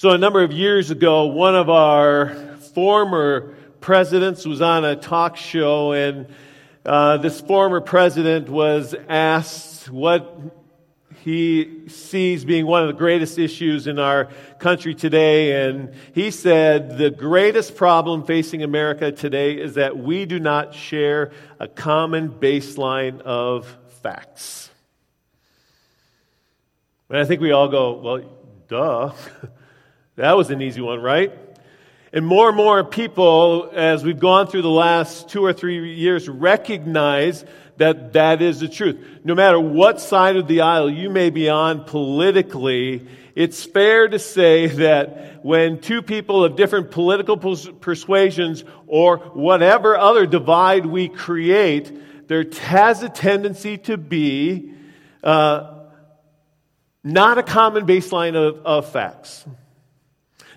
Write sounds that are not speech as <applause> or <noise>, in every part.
So, a number of years ago, one of our former presidents was on a talk show, and uh, this former president was asked what he sees being one of the greatest issues in our country today. And he said, The greatest problem facing America today is that we do not share a common baseline of facts. And I think we all go, Well, duh. <laughs> that was an easy one, right? And more and more people, as we've gone through the last two or three years, recognize that that is the truth. No matter what side of the aisle you may be on politically, it's fair to say <laughs> that when two people of different political persuasions or whatever other divide we create, there has a tendency to be uh, not a common baseline of, of facts.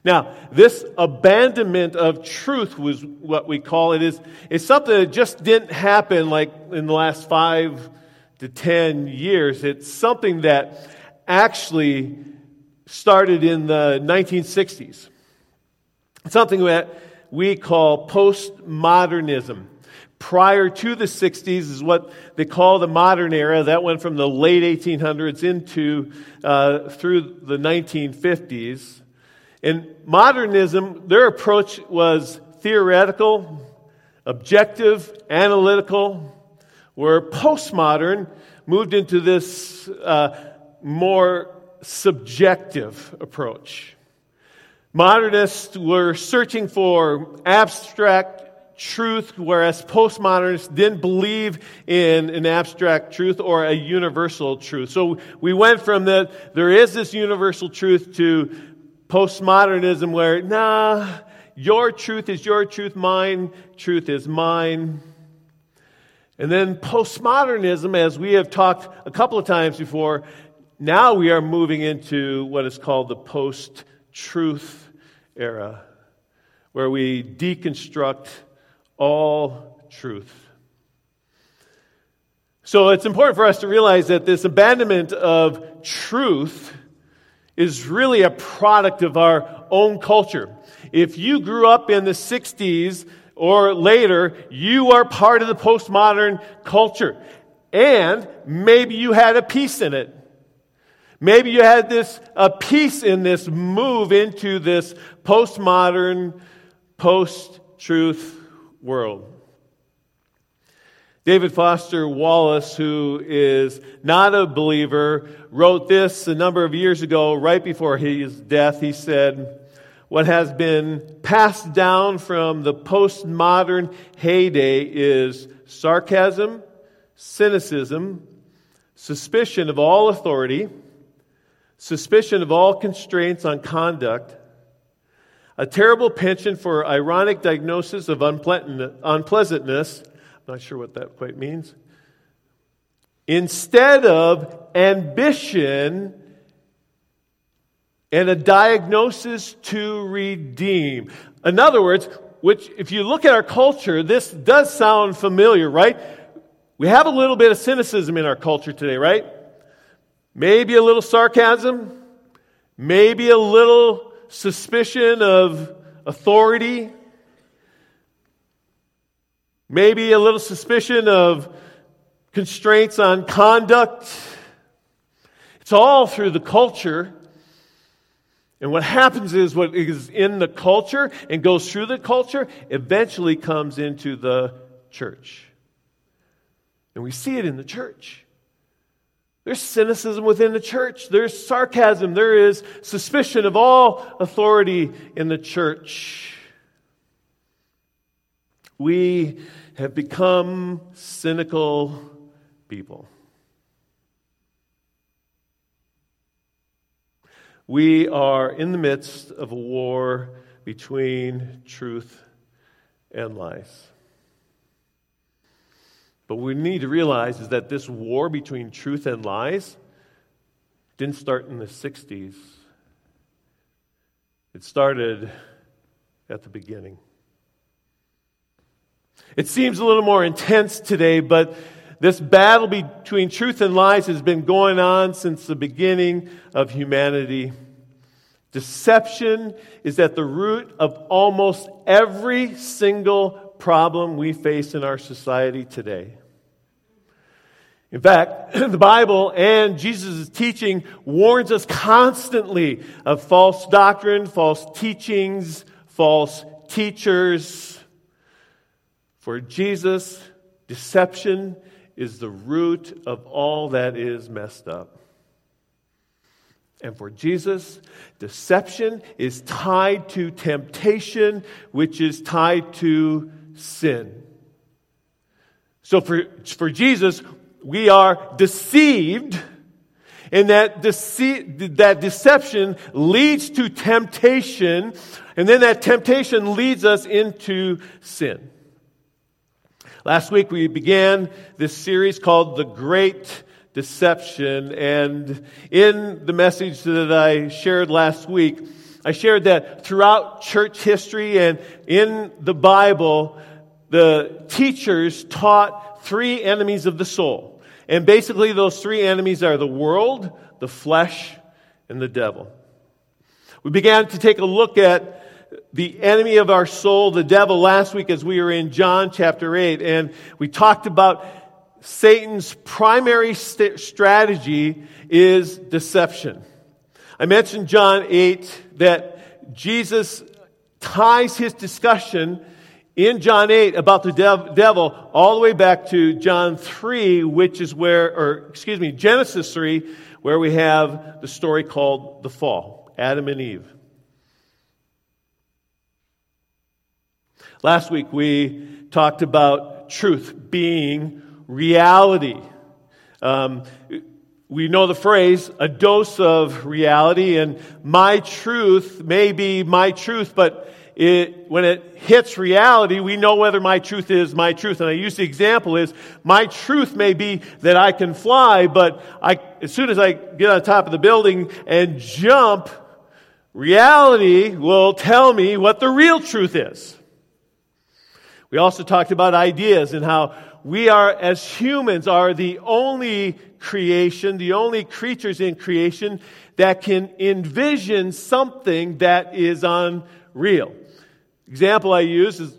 Now, this abandonment of truth was what we call it is, is something that just didn't happen like in the last five to ten years. It's something that actually started in the 1960s. something that we call postmodernism. Prior to the 60s is what they call the modern era. That went from the late 1800s into uh, through the 1950s. In modernism, their approach was theoretical, objective, analytical, where postmodern moved into this uh, more subjective approach. Modernists were searching for abstract truth, whereas postmodernists didn't believe in an abstract truth or a universal truth. So we went from that there is this universal truth to postmodernism where, nah, your truth is your truth, mine truth is mine. And then postmodernism, as we have talked a couple of times before, now we are moving into what is called the post truth era, where we deconstruct all truth. So it's important for us to realize that this abandonment of truth is really a product of our own culture. If you grew up in the 60s or later, you are part of the postmodern culture. And maybe you had a piece in it. Maybe you had this a piece in this move into this postmodern, post-truth world. David Foster Wallace, who is not a believer, wrote this a number of years ago, right before his death. He said, What has been passed down from the postmodern heyday is sarcasm, cynicism, suspicion of all authority, suspicion of all constraints on conduct, a terrible penchant for ironic diagnosis of unpleasantness not sure what that quite means. Instead of ambition and a diagnosis to redeem. In other words, which, if you look at our culture, this does sound familiar, right? We have a little bit of cynicism in our culture today, right? Maybe a little sarcasm, maybe a little suspicion of authority, Maybe a little suspicion of constraints on conduct. It's all through the culture. And what happens is what is in the culture and goes through the culture eventually comes into the church. And we see it in the church. There's cynicism within the church. There's sarcasm. There is suspicion of all authority in the church. We have become cynical people. We are in the midst of a war between truth and lies. But we need to realize is that this war between truth and lies didn't start in the 60s. It started at the beginning. It seems a little more intense today, but this battle between truth and lies has been going on since the beginning of humanity. Deception is at the root of almost every single problem we face in our society today. In fact, <clears throat> the Bible and Jesus' teaching warns us constantly of false doctrine, false teachings, false teachers. For Jesus, deception is the root of all that is messed up. And for Jesus, deception is tied to temptation, which is tied to sin. So for, for Jesus, we are deceived, and that, dece- that deception leads to temptation, and then that temptation leads us into sin. Last week we began this series called The Great deception. And in the message that I shared last week, I shared that throughout church history and in the Bible, the teachers taught three enemies of the soul. And basically, those three enemies are the world, the flesh, and the devil. We began to take a look at the enemy of our soul, the devil, last week as we were in John chapter 8. And we talked about Satan's primary st- strategy is deception. I mentioned John 8 that Jesus ties his discussion in John 8 about the dev- devil all the way back to John 3, which is where, or excuse me, Genesis 3, where we have the story called the fall Adam and Eve. Last week we talked about truth being reality. Um, we know the phrase, a dose of reality, and my truth may be my truth, but it, when it hits reality, we know whether my truth is my truth. And I use the example is, my truth may be that I can fly, but I, as soon as I get on top of the building and jump, reality will tell me what the real truth is. We also talked about ideas and how we are, as humans, are the only creation, the only creatures in creation that can envision something that is unreal. Example I use is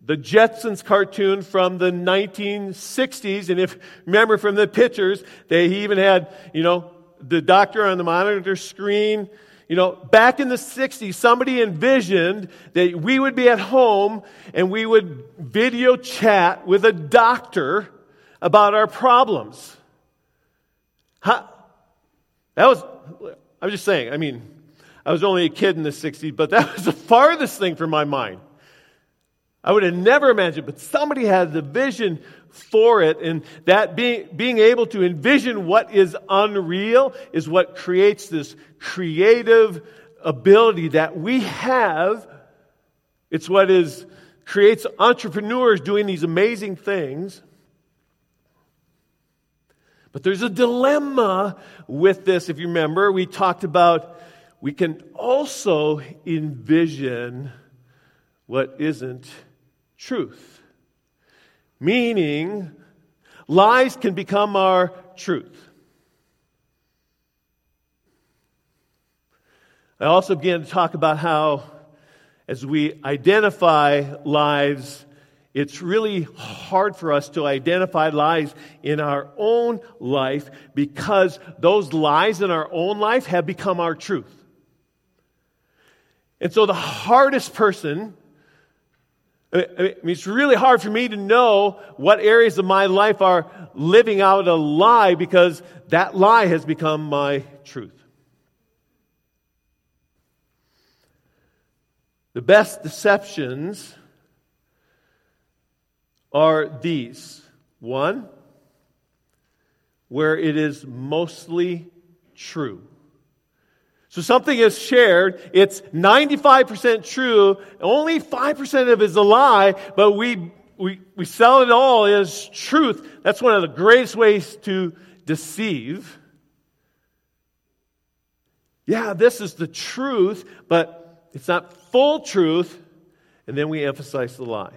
the Jetsons cartoon from the 1960s. And if remember from the pictures, they even had, you know, the doctor on the monitor screen you know, back in the 60s, somebody envisioned that we would be at home and we would video chat with a doctor about our problems. Huh? That was, I'm just saying, I mean, I was only a kid in the 60s, but that <laughs> was the farthest thing from my mind. I would have never imagined, but somebody had the vision for it, and that being, being able to envision what is unreal is what creates this creative ability that we have. It's what is creates entrepreneurs doing these amazing things. But there's a dilemma with this. If you remember, we talked about we can also envision what isn't truth. Meaning, lies can become our truth. I also began to talk about how, as we identify lies, it's really hard for us to identify lies in our own life because those lies in our own life have become our truth. And so the hardest person I mean, it's really hard for me to know what areas of my life are living out a lie because that lie has become my truth. The best deceptions are these one, where it is mostly true. So something is shared, it's 95% true, only 5% of it is a lie, but we, we, we sell it all as truth. That's one of the greatest ways to deceive. Yeah, this is the truth, but it's not full truth, and then we emphasize the lie.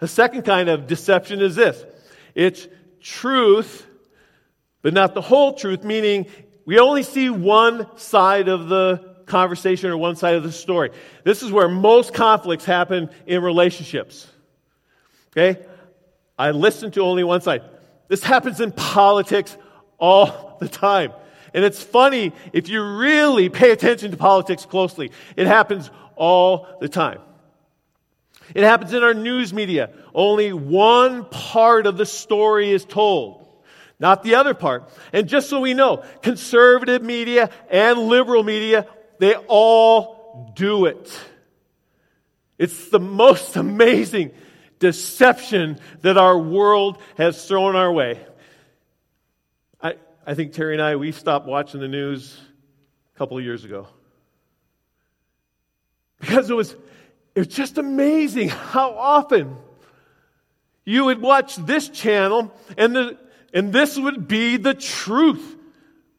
A second kind of deception is this it's truth, but not the whole truth, meaning we only see one side of the conversation or one side of the story. This is where most conflicts happen in relationships. Okay? I listen to only one side. This happens in politics all the time. And it's funny if you really pay attention to politics closely. It happens all the time. It happens in our news media. Only one part of the story is told, not the other part. And just so we know, conservative media and liberal media, they all do it. It's the most <laughs> amazing deception that our world has thrown our way. I, I think Terry and I, we stopped watching the news a couple of years ago. Because it was, it was just amazing how often you would watch this channel and, the, and this would be the truth,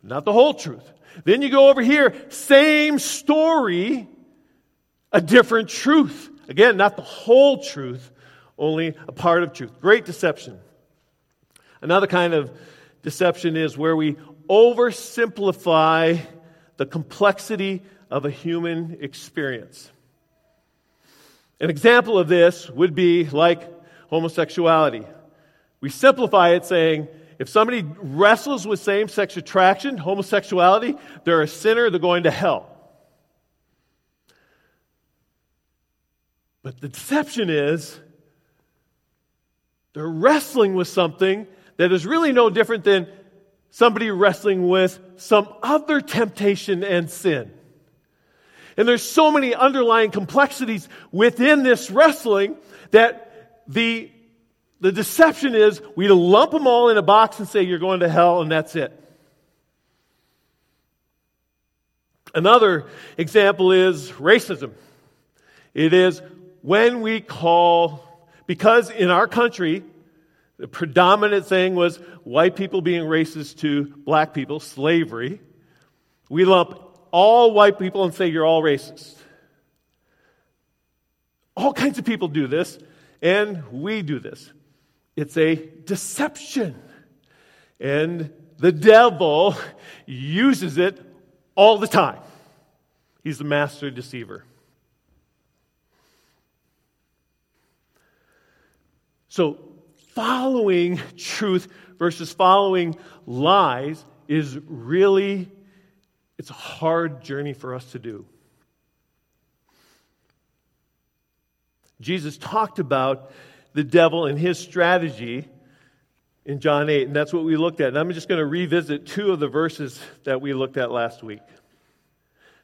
not the whole truth. Then you go over here, same story, a different truth. Again, not the whole truth, only a part of truth. Great deception. Another kind of deception is where we oversimplify the complexity of a human experience. An example of this would be like homosexuality. We simplify it saying, if somebody wrestles with same sex attraction, homosexuality, they're a sinner, they're going to hell. But the deception is they're wrestling with something that is really no different than somebody wrestling with some other temptation and sin. And there's so many underlying complexities within this wrestling that the, the deception is we lump them all in a box and say you're going to hell and that's it. Another example is racism. It is when we call because in our country, the predominant thing was white people being racist to black people, slavery. We lump all white people and say you're all racist. All kinds of people do this, and we do this. It's a deception. And the devil uses it all the time. He's the master deceiver. So, following truth versus following lies is really it's a hard journey for us to do. Jesus talked about the devil and his strategy in John 8, and that's what we looked at. And I'm just going to revisit two of the verses that we looked at last week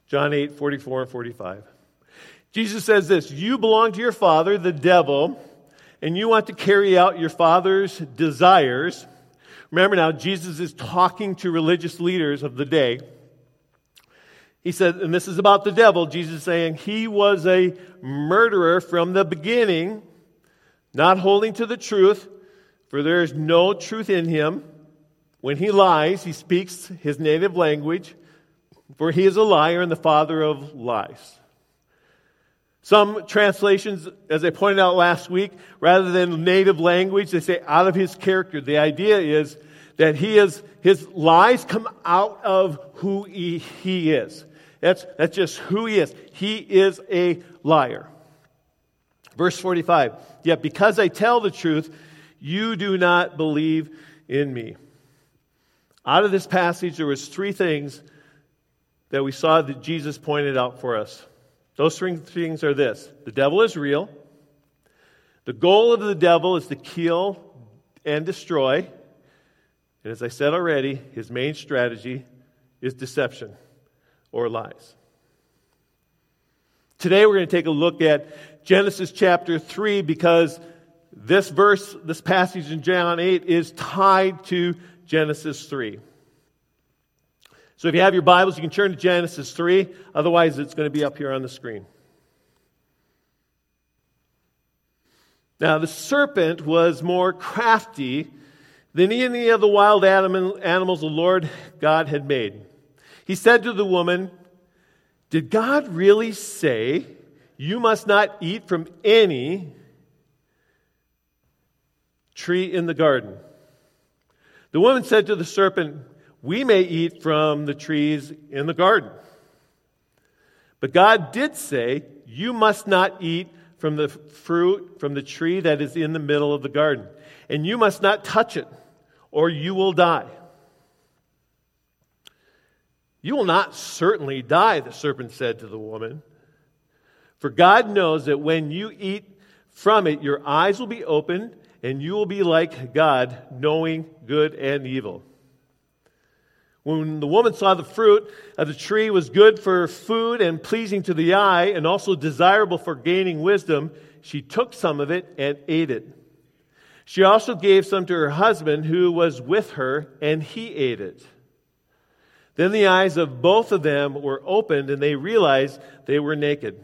John 8, 44 and 45. Jesus says this You belong to your father, the devil and you want to carry out your father's desires, remember now, Jesus is talking to religious leaders of the day. He said, and this is about the devil, Jesus saying, he was a murderer from the beginning, not holding to the truth, for there is no truth in him. When he lies, he speaks his native language, for he is a liar and the father of lies. Some translations, as I pointed out last week, rather than native language, they say out of his character. The idea is that he is, his lies come out of who he, he is. That's, that's just who he is. He is a liar. Verse 45 Yet because I tell the truth, you do not believe in me. Out of this passage, there was three things that we saw that Jesus pointed out for us. Those three things are this the devil is real. The goal of the devil is to kill and destroy. And as I said already, his main strategy is deception or lies. Today we're going to take a look at Genesis chapter 3 because this verse, this passage in John 8 is tied to Genesis 3. So if you have your Bibles, you can turn to Genesis 3. Otherwise, it's going to be up here on the screen. Now, the serpent was more crafty than any of the wild animals the Lord God had made. He said to the woman, Did God really say you must not eat from any tree in the garden? The woman said to the serpent, we may eat from the trees in the garden. But God did say, You must not eat from the fruit from the tree that is in the middle of the garden, and you must not touch it, or you will die. You will not certainly die, the serpent said to the woman. For God knows that when you eat from it, your eyes will be opened, and you will be like God, knowing good and evil. When the woman saw the fruit of the tree was good for food and pleasing to the eye, and also desirable for gaining wisdom, she took some of it and ate it. She also gave some to her husband who was with her, and he ate it. Then the eyes of both of them were opened, and they realized they were naked.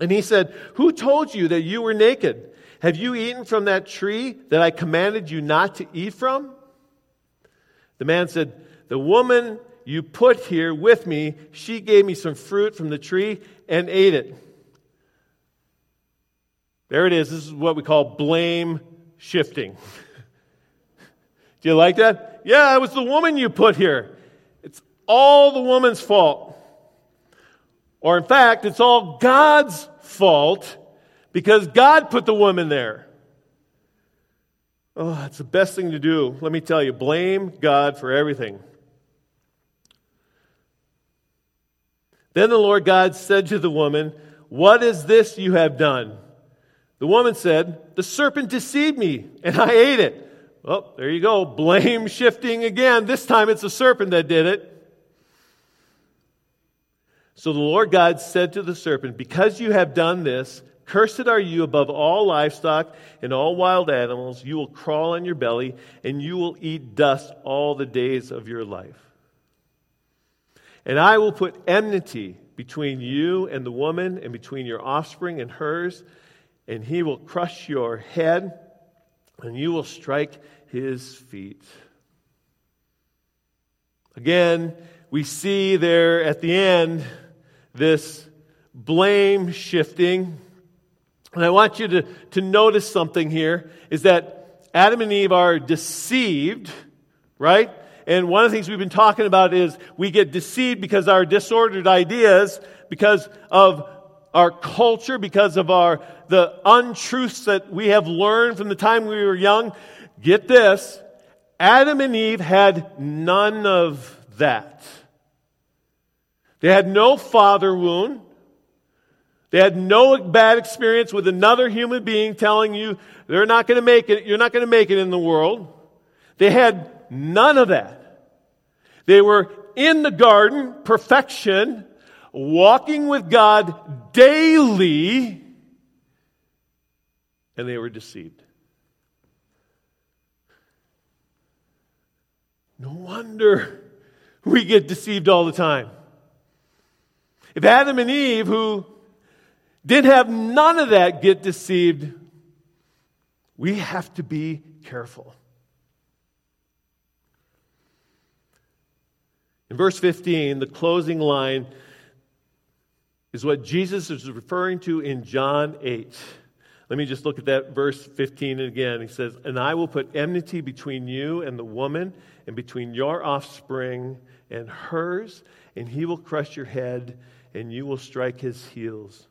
And he said, Who told you that you were naked? Have you eaten from that tree that I commanded you not to eat from? The man said, The woman you put here with me, she gave me some fruit from the tree and ate it. There it is. This is what we call blame shifting. <laughs> Do you like that? Yeah, it was the woman you put here. It's all the woman's fault. Or, in fact, it's all God's fault because God put the woman there. Oh, that's the best thing to do. Let me tell you blame God for everything. Then the Lord God said to the woman, What is this you have done? The woman said, The serpent deceived me, and I ate it. Well, there you go. Blame shifting again. This time it's the serpent that did it. So the Lord God said to the serpent, Because you have done this, cursed are you above all livestock and all wild animals. You will crawl on your belly, and you will eat dust all the days of your life. And I will put enmity between you and the woman, and between your offspring and hers, and he will crush your head and you will strike his feet. Again, we see there at the end this blame shifting. And I want you to, to notice something here is that Adam and Eve are deceived, right? And one of the things we've been talking about is we get deceived because our disordered ideas, because of our culture, because of our the untruths that we have learned from the time we were young. Get this. Adam and Eve had none of that. They had no father wound. They had no bad experience with another human being telling you they're not going to make it, you're not going to make it in the world. They had none of that. They were in the garden, perfection, walking with God daily, and they were deceived. No wonder we get deceived all the time. If Adam and Eve, who didn't have none of that, get deceived, we have to be careful. In verse 15, the closing line is what Jesus is referring to in John 8. Let me just look at that verse 15 again. He says, And I will put enmity between you and the woman, and between your offspring and hers, and he will crush your head, and you will strike his heels.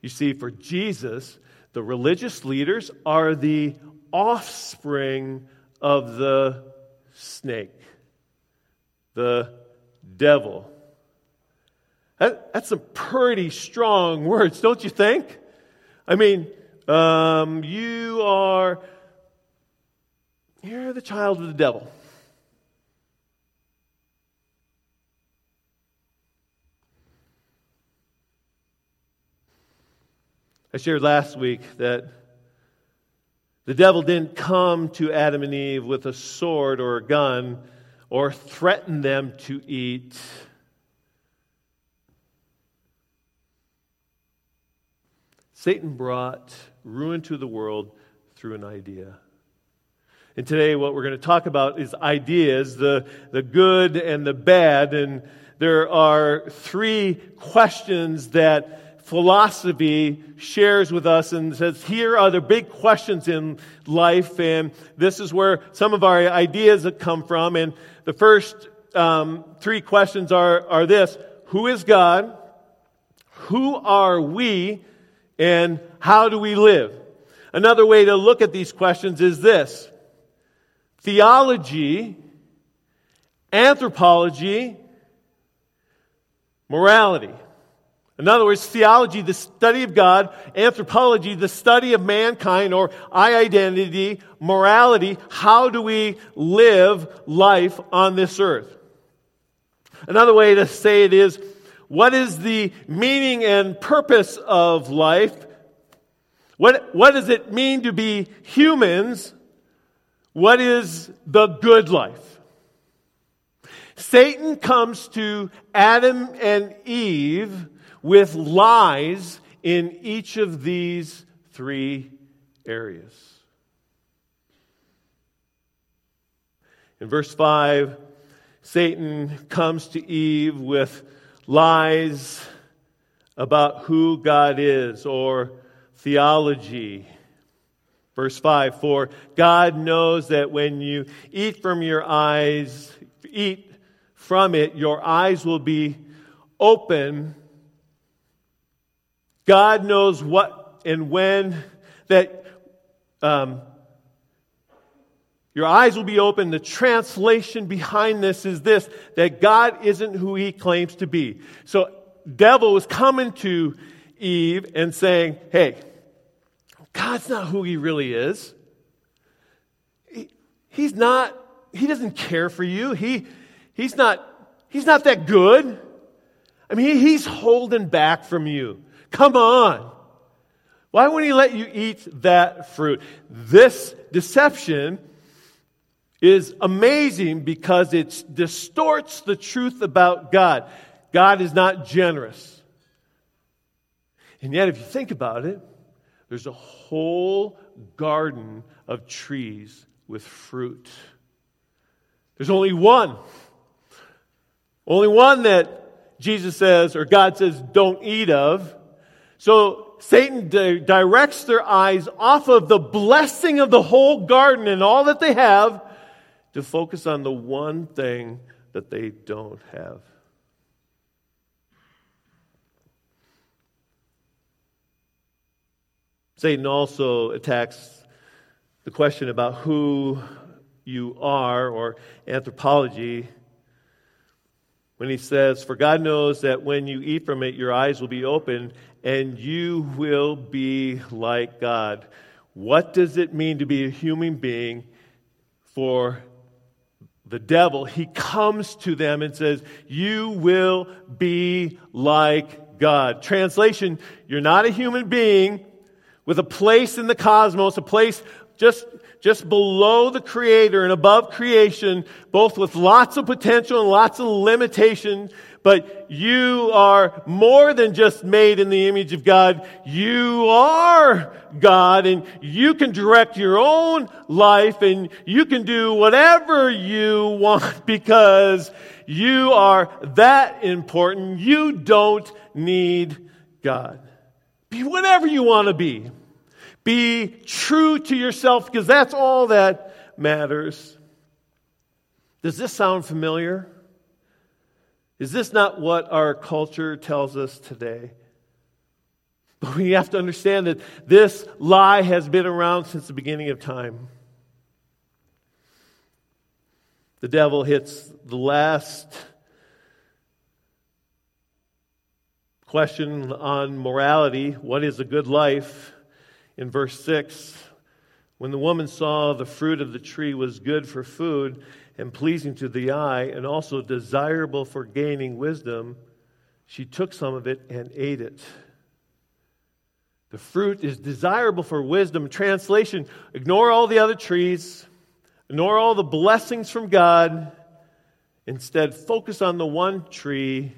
You see, for Jesus, the religious leaders are the offspring of the snake, the devil. That, that's some pretty strong words, don't you think? I mean, um, you are, you're the child of the devil. Shared last week that the devil didn't come to Adam and Eve with a sword or a gun or threaten them to eat Satan brought ruin to the world through an idea. And today, what we're going to talk about is ideas the, the good and the bad. And there are three questions that philosophy shares with us and says, here are the big questions in life. And this is where some of our ideas come from. And the first um, three questions are, are this Who is God? Who are we? And how do we live? Another way to look at these questions is this theology, anthropology, morality. In other words, theology, the study of God, anthropology, the study of mankind or I identity, morality, how do we live life on this earth? Another way to say it is, what is the meaning and purpose of life? What, what does it mean to be humans? What is the good life? Satan comes to Adam and Eve with lies in each of these three areas. In verse 5, Satan comes to Eve with lies about who God is or theology. Verse 5 For God knows that when you eat from your eyes, eat from it, your eyes will be open. God knows what and when that um, your eyes will be open. The translation behind this is this that God isn't who he claims to be. So, devil was coming to Eve and saying, Hey, God's not who he really is. He, he's not, he doesn't care for you. He, he's, not, he's not that good. I mean, he's holding back from you. Come on. Why wouldn't he let you eat that fruit? This deception is amazing because it distorts the truth about God. God is not generous. And yet, if you think about it, there's a whole garden of trees with fruit. There's only one. Only one that Jesus says, or God says, don't eat of. So Satan di- directs their eyes off of the blessing of the whole garden and all that they have to focus on the one thing that they don't have. Satan also attacks the question about who you are, or anthropology, when he says, For God knows that when you eat from it, your eyes will be opened and you will be like God. What does it mean to be a human being for the devil? He comes to them and says, You will be like God. Translation, you're not a human being with a place in the cosmos, a place just just below the creator and above creation, both with lots of potential and lots of limitation, but you are more than just made in the image of God. You are God and you can direct your own life and you can do whatever you want <laughs> because you are that important. You don't need God. Be whatever you want to be. Be true to yourself because that's all that matters. Does this sound familiar? Is this not what our culture tells us today? <laughs> But we have to understand that this lie has been around since the beginning of time. The devil hits the last question on morality what is a good life? In verse 6 when the woman saw the fruit of the tree was good for food and pleasing to the eye and also desirable for gaining wisdom, she took some of it and ate it. The fruit is desirable for wisdom. Translation ignore all the other trees, ignore all the blessings from God. Instead, focus on the one tree.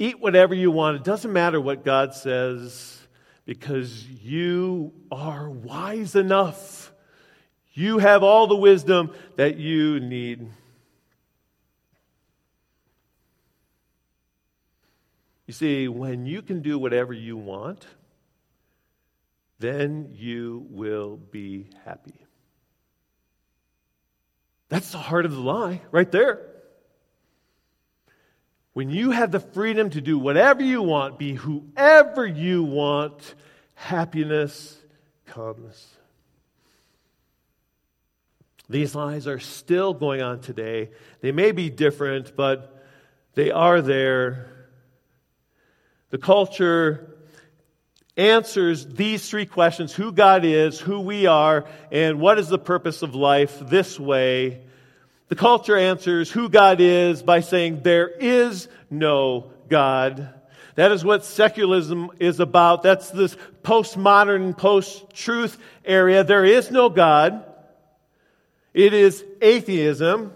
Eat whatever you want. It doesn't matter what God says because you are wise enough. You have all the wisdom that you need. You see, when you can do whatever you want, then you will be happy. That's the heart of the lie, right there. When you have the freedom to do whatever you want, be whoever you want, happiness comes. These lies are still going on today. They may be different, but they are there. The culture answers these three questions who God is, who we are, and what is the purpose of life this way. The culture answers who God is by saying there is no God. That is what secularism is about. That's this postmodern, post truth area. There is no God. It is atheism.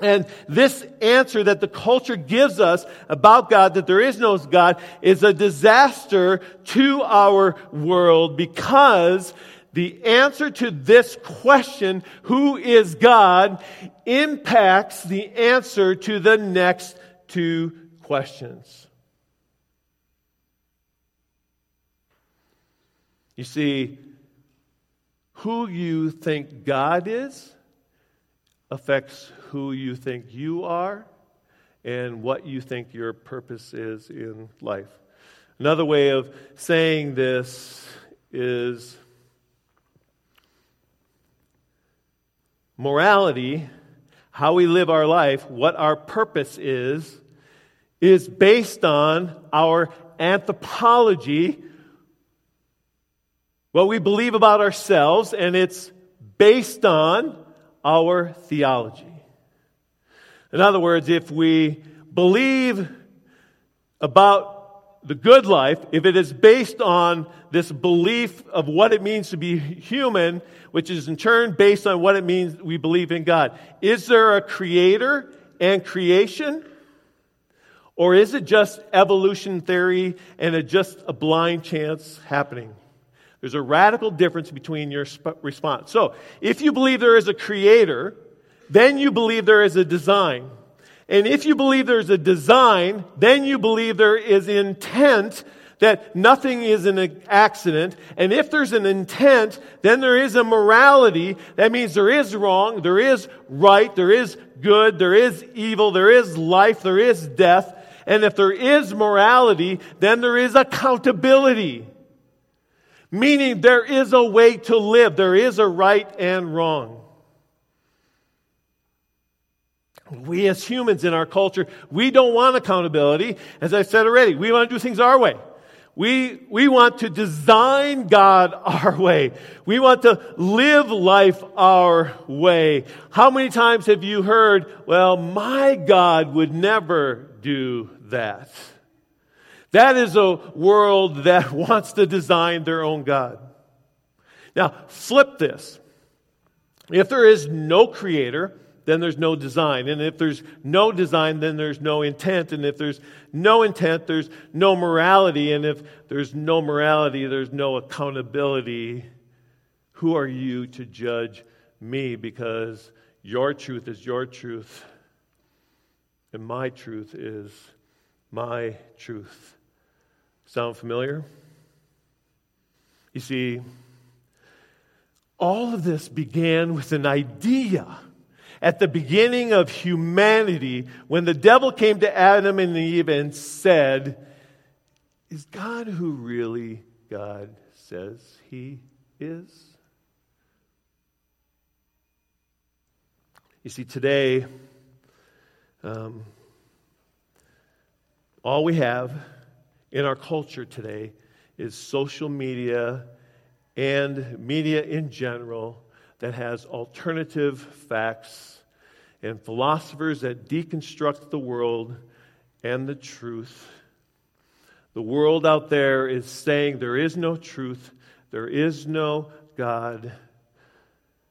And this answer that the culture gives us about God, that there is no God, is a disaster to our world because the answer to this question, who is God, impacts the answer to the next two questions. You see, who you think God is affects who you think you are and what you think your purpose is in life. Another way of saying this is morality, how we live our life, what our purpose is, is based on our anthropology, what we believe about ourselves, and it's based on our theology. In other words, if we believe about the good life, if it is based on this belief of what it means to be human, which is in turn based on what it means we believe in God, is there a creator and creation? Or is it just evolution theory and a, just a blind chance happening? There's a radical difference between your sp- response. So, if you believe there is a creator, then you believe there is a design. And if you believe there's a design, then you believe there is intent, that nothing is an accident. And if there's an intent, then there is a morality. That means there is wrong, there is right, there is good, there is evil, there is life, there is death. And if there is morality, then there is accountability. Meaning there is a way to live, there is a right and wrong. We as humans in our culture, we don't want accountability. As I said already, we want to do things our way. We, we want to design God <laughs> our way. We want to live life our way. How many times have you heard, well, my God would never do that? That is a world <laughs> that wants to design their own God. Now, flip this. If there is no creator, then there's no design. And if there's no design, then there's no intent. And if there's no intent, there's no morality. And if there's no morality, there's no accountability. Who are you to judge me? Because your truth is your truth, and my truth is my truth. Sound familiar? You see, all of this began with an idea at the beginning of humanity when the devil came to Adam and Eve and said, Is God who really God says he is? You see, today, um, all we have in our culture today is social media and media in general that has alternative facts and philosophers that deconstruct the world and the truth. The world out there is saying there is no truth, there is no God.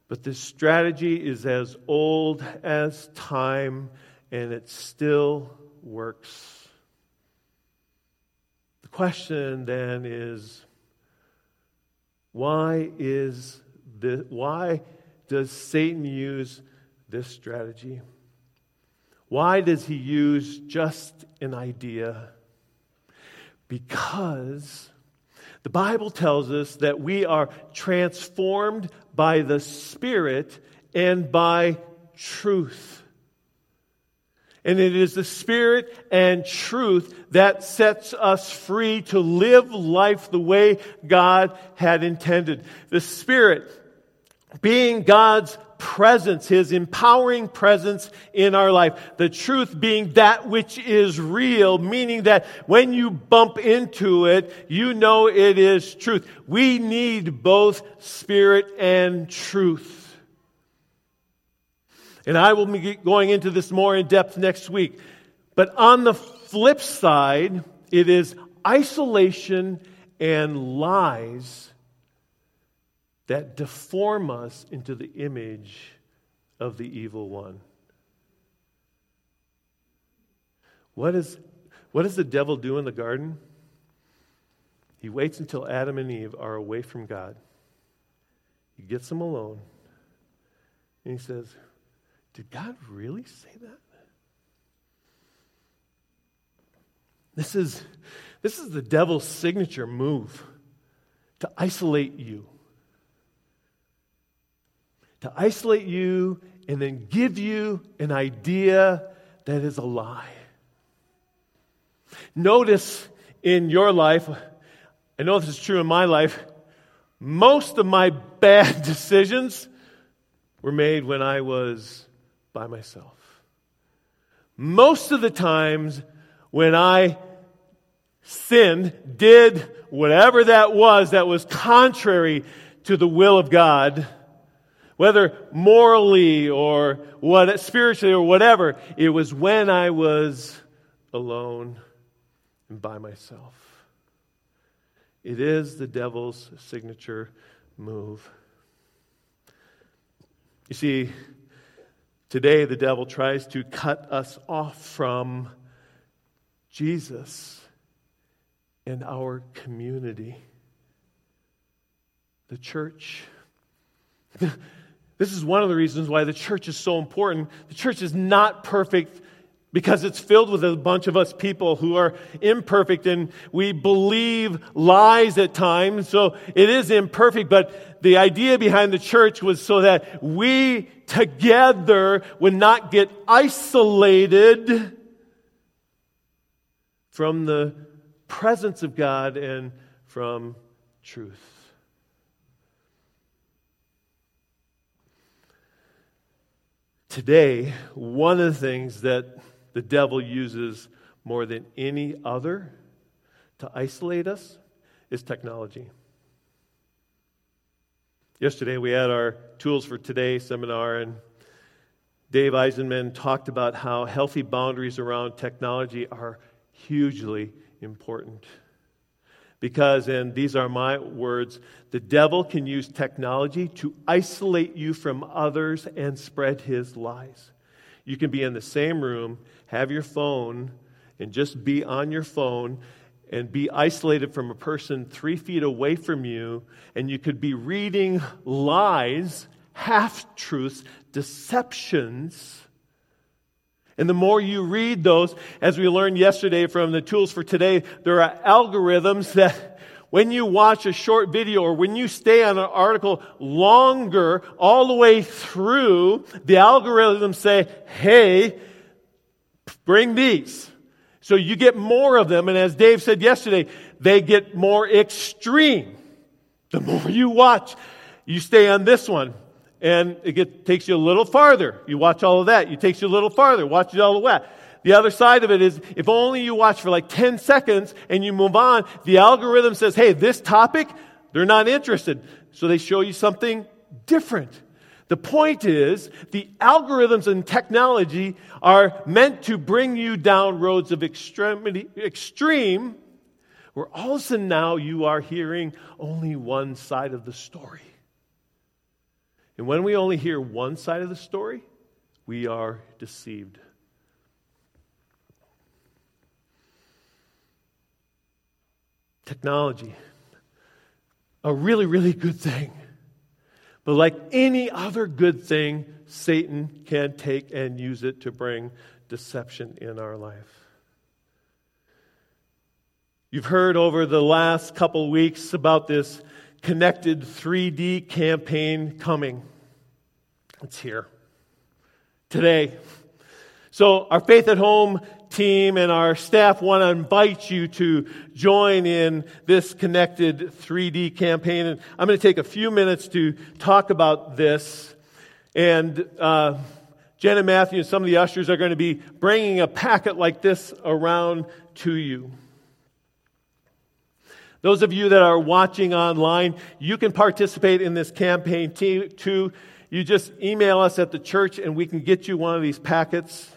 But this strategy is as old as time and it still works. The question then is Why is why does Satan use this strategy? Why does he use just an idea? Because the Bible tells us that we are transformed by the Spirit and by truth. And it is the Spirit and truth that sets us free to live life the way God had intended. The Spirit being God's presence, His empowering presence in our life. The truth being that which is real, meaning that when you bump into it, you know it is truth. We need both Spirit and truth. And I will be going into this more in depth next week. But on the flip side, it is isolation and lies that deform us into the image of the evil one. What, is, what does the devil do in the garden? He waits until Adam and Eve are away from God. He gets them alone. And he says, did God really say that? This is, this is the devil's signature move to isolate you. To isolate you and then give you an idea that is a lie. Notice in your life, I know this is true in my life, most of my <laughs> bad decisions were made when I was by myself. Most of the times when I sinned, did whatever that was that was contrary to the will of God, whether morally or what, spiritually or whatever, it was when I was alone and by myself. It is the devil's signature move. You see, Today, the devil tries to cut us off from Jesus and our community, the church. <laughs> This is one of the reasons why the church is so important. The church is not perfect because it's filled with a bunch of us people who are imperfect and we believe lies at times. So it is imperfect, but the idea behind the church was so that we together would not get isolated from the presence of God and from truth. Today, one of the things that the devil uses more than any other to isolate us is technology. Yesterday, we had our Tools for Today seminar, and Dave Eisenman talked about how healthy boundaries around technology are hugely important. Because, and these are my words, the devil can use technology to isolate you from others and spread his lies. You can be in the same room, have your phone, and just be on your phone and be isolated from a person three feet away from you, and you could be reading lies, half truths, deceptions. And the more you read those, as we learned yesterday from the tools for today, there are algorithms that when you watch a short video or when you stay on an article longer, all the way through, the algorithms say, hey, bring these. So you get more of them, and as Dave said yesterday, they get more extreme. The more you watch, you stay on this one, and it get, takes you a little farther. You watch all of that, it takes you a little farther, watch it all of that. The other side of it is if only you watch for like 10 seconds and you move on, the algorithm says, hey, this topic, they're not interested. So they show you something different. The point is, the algorithms and technology are meant to bring you down roads of extremity, extreme, where all of a sudden now you are hearing only one side of the story. And when we only hear one side of the story, we are deceived. Technology a really, really good thing. But like any other good thing, Satan can take and use it to bring deception in our life. You've heard over the last couple weeks about this connected 3D campaign coming. It's here today. So, our Faith at Home team and our staff want to invite you to join in this connected 3D campaign. And I'm going to take a few minutes to talk about this. And uh, Jen and Matthew and some of the ushers are going to be bringing a packet like this around to you. Those of you that are watching online, you can participate in this campaign too. You just email us at the church and we can get you one of these packets.